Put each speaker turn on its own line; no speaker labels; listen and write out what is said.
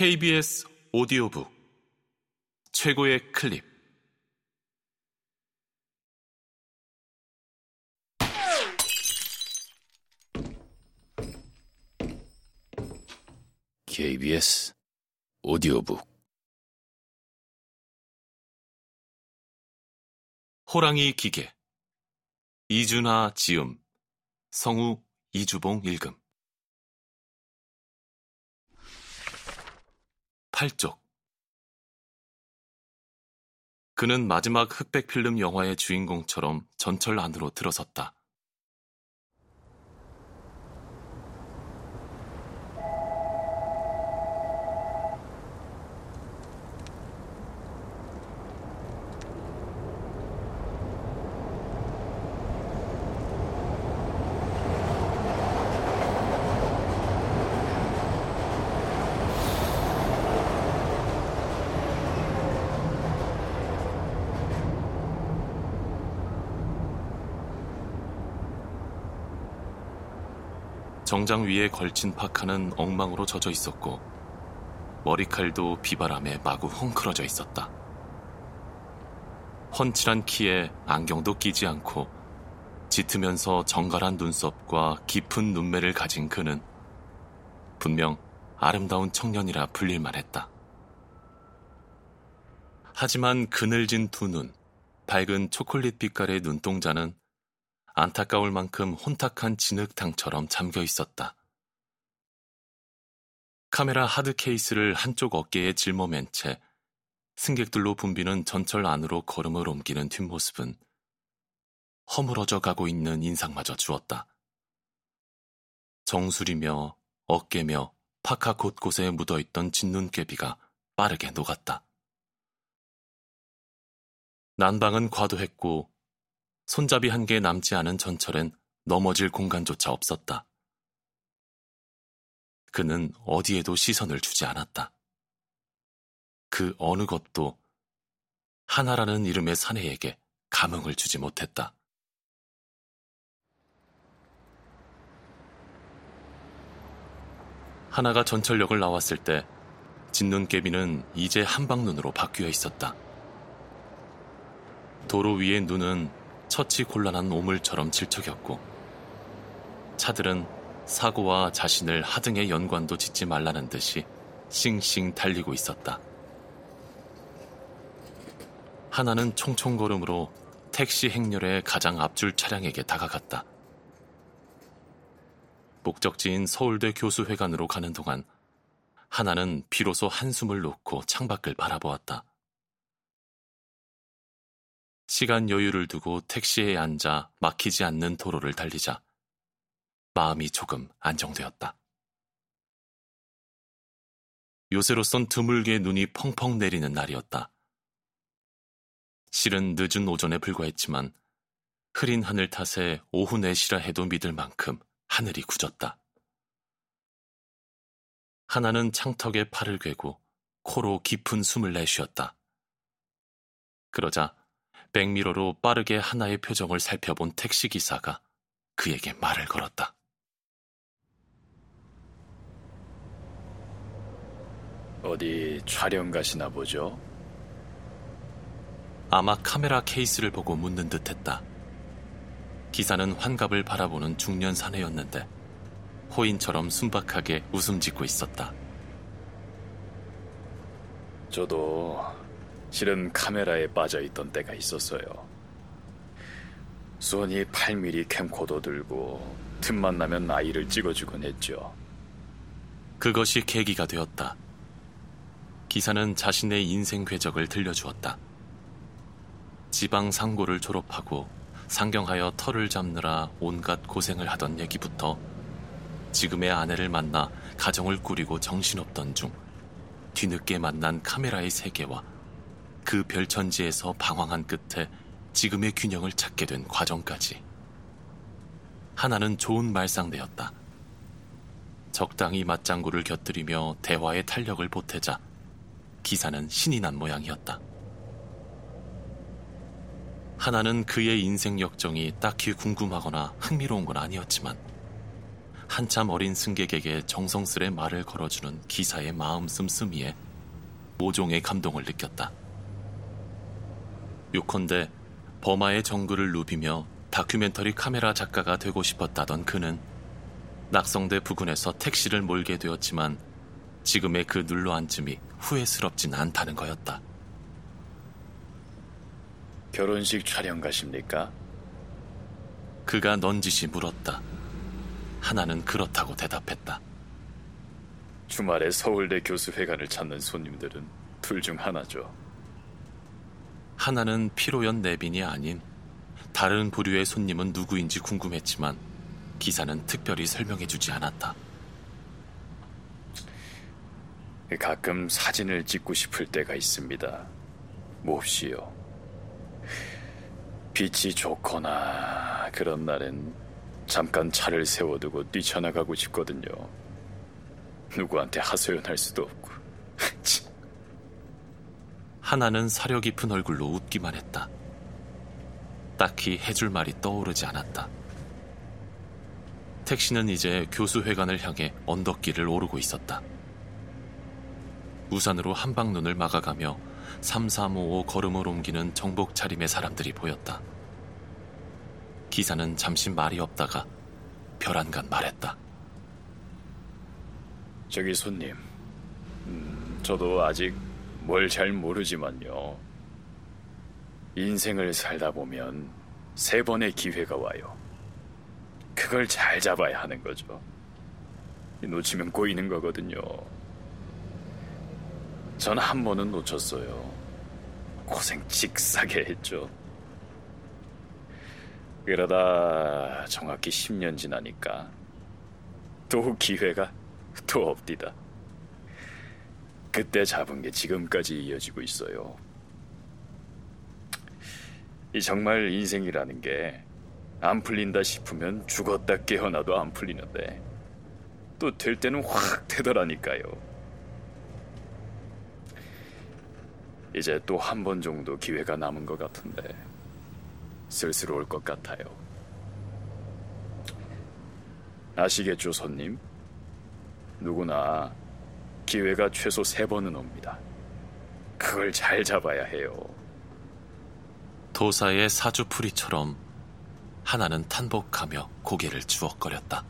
KBS 오디오북 최고의 클립.
KBS 오디오북.
호랑이 기계. 이준하 지음 성우 이주봉 읽음 8쪽 그는 마지막 흑백 필름 영화의 주인공처럼 전철 안으로 들어섰다. 정장 위에 걸친 파카는 엉망으로 젖어 있었고 머리칼도 비바람에 마구 헝클어져 있었다. 훤칠한 키에 안경도 끼지 않고 짙으면서 정갈한 눈썹과 깊은 눈매를 가진 그는 분명 아름다운 청년이라 불릴만 했다. 하지만 그늘진 두 눈, 밝은 초콜릿 빛깔의 눈동자는 안타까울 만큼 혼탁한 진흙탕처럼 잠겨 있었다. 카메라 하드 케이스를 한쪽 어깨에 짊어맨 채 승객들로 붐비는 전철 안으로 걸음을 옮기는 뒷모습은 허물어져 가고 있는 인상마저 주었다. 정수리며 어깨며 파카 곳곳에 묻어있던 진눈깨비가 빠르게 녹았다. 난방은 과도했고 손잡이 한 개 남지 않은 전철엔 넘어질 공간조차 없었다. 그는 어디에도 시선을 주지 않았다. 그 어느 것도 하나라는 이름의 사내에게 감흥을 주지 못했다. 하나가 전철역을 나왔을 때 진눈깨비는 이제 한방눈으로 바뀌어 있었다. 도로 위의 눈은 처치 곤란한 오물처럼 질척였고 차들은 사고와 자신을 하등의 연관도 짓지 말라는 듯이 싱싱 달리고 있었다. 하나는 총총걸음으로 택시 행렬의 가장 앞줄 차량에게 다가갔다. 목적지인 서울대 교수회관으로 가는 동안 하나는 비로소 한숨을 놓고 창밖을 바라보았다. 시간 여유를 두고 택시에 앉아 막히지 않는 도로를 달리자 마음이 조금 안정되었다. 요새로선 드물게 눈이 펑펑 내리는 날이었다. 실은 늦은 오전에 불과했지만 흐린 하늘 탓에 오후 4시라 해도 믿을 만큼 하늘이 굳었다. 하나는 창턱에 팔을 괴고 코로 깊은 숨을 내쉬었다. 그러자 백미러로 빠르게 하나의 표정을 살펴본 택시 기사가 그에게 말을 걸었다.
어디 촬영 가시나 보죠?
아마 카메라 케이스를 보고 묻는 듯 했다. 기사는 환갑을 바라보는 중년 사내였는데 호인처럼 순박하게 웃음 짓고 있었다.
저도 실은 카메라에 빠져 있던 때가 있었어요. 소니 8mm 캠코더 들고 틈만 나면 아이를 찍어주곤 했죠.
그것이 계기가 되었다. 기사는 자신의 인생 궤적을 들려주었다. 지방 상고를 졸업하고 상경하여 털을 잡느라 온갖 고생을 하던 얘기부터 지금의 아내를 만나 가정을 꾸리고 정신없던 중 뒤늦게 만난 카메라의 세계와 그 별천지에서 방황한 끝에 지금의 균형을 찾게 된 과정까지. 하나는 좋은 말상대였다. 적당히 맞장구를 곁들이며 대화의 탄력을 보태자 기사는 신이 난 모양이었다. 하나는 그의 인생 역정이 딱히 궁금하거나 흥미로운 건 아니었지만 한참 어린 승객에게 정성스레 말을 걸어주는 기사의 마음 씀씀이에 모종의 감동을 느꼈다. 요컨대 버마의 정글을 누비며 다큐멘터리 카메라 작가가 되고 싶었다던 그는 낙성대 부근에서 택시를 몰게 되었지만 지금의 그 눌러앉음이 후회스럽진 않다는 거였다.
결혼식 촬영 가십니까?
그가 넌지시 물었다. 하나는 그렇다고 대답했다.
주말에 서울대 교수회관을 찾는 손님들은 둘 중 하나죠.
하나는 피로연 내빈이 아닌 다른 부류의 손님은 누구인지 궁금했지만 기사는 특별히 설명해주지 않았다.
가끔 사진을 찍고 싶을 때가 있습니다. 몹시요. 빛이 좋거나 그런 날엔 잠깐 차를 세워두고 뛰쳐나가고 싶거든요. 누구한테 하소연할 수도 없고.
하나는 사려 깊은 얼굴로 웃기만 했다. 딱히 해줄 말이 떠오르지 않았다. 택시는 이제 교수회관을 향해 언덕길을 오르고 있었다. 우산으로 한방눈을 막아가며 3355 걸음을 옮기는 정복 차림의 사람들이 보였다. 기사는 잠시 말이 없다가 별안간 말했다.
저기 손님, 음, 저도 아직 뭘 잘 모르지만요. 인생을 살다 보면 세 번의 기회가 와요. 그걸 잘 잡아야 하는 거죠. 놓치면 꼬이는 거거든요. 전 한 번은 놓쳤어요. 고생 직사게 했죠. 그러다 정확히 10년 지나니까 또 기회가 또 없디다. 그때 잡은 게 지금까지 이어지고 있어요. 이 정말 인생이라는 게 안 풀린다 싶으면 죽었다 깨어나도 안 풀리는데 또 될 때는 확 되더라니까요. 이제 또 한 번 정도 기회가 남은 것 같은데 슬슬 올것 같아요. 아시겠죠, 손님? 누구나 기회가 최소 세 번은 옵니다. 그걸 잘 잡아야 해요.
도사의 사주풀이처럼 하나는 탄복하며 고개를 주걱거렸다.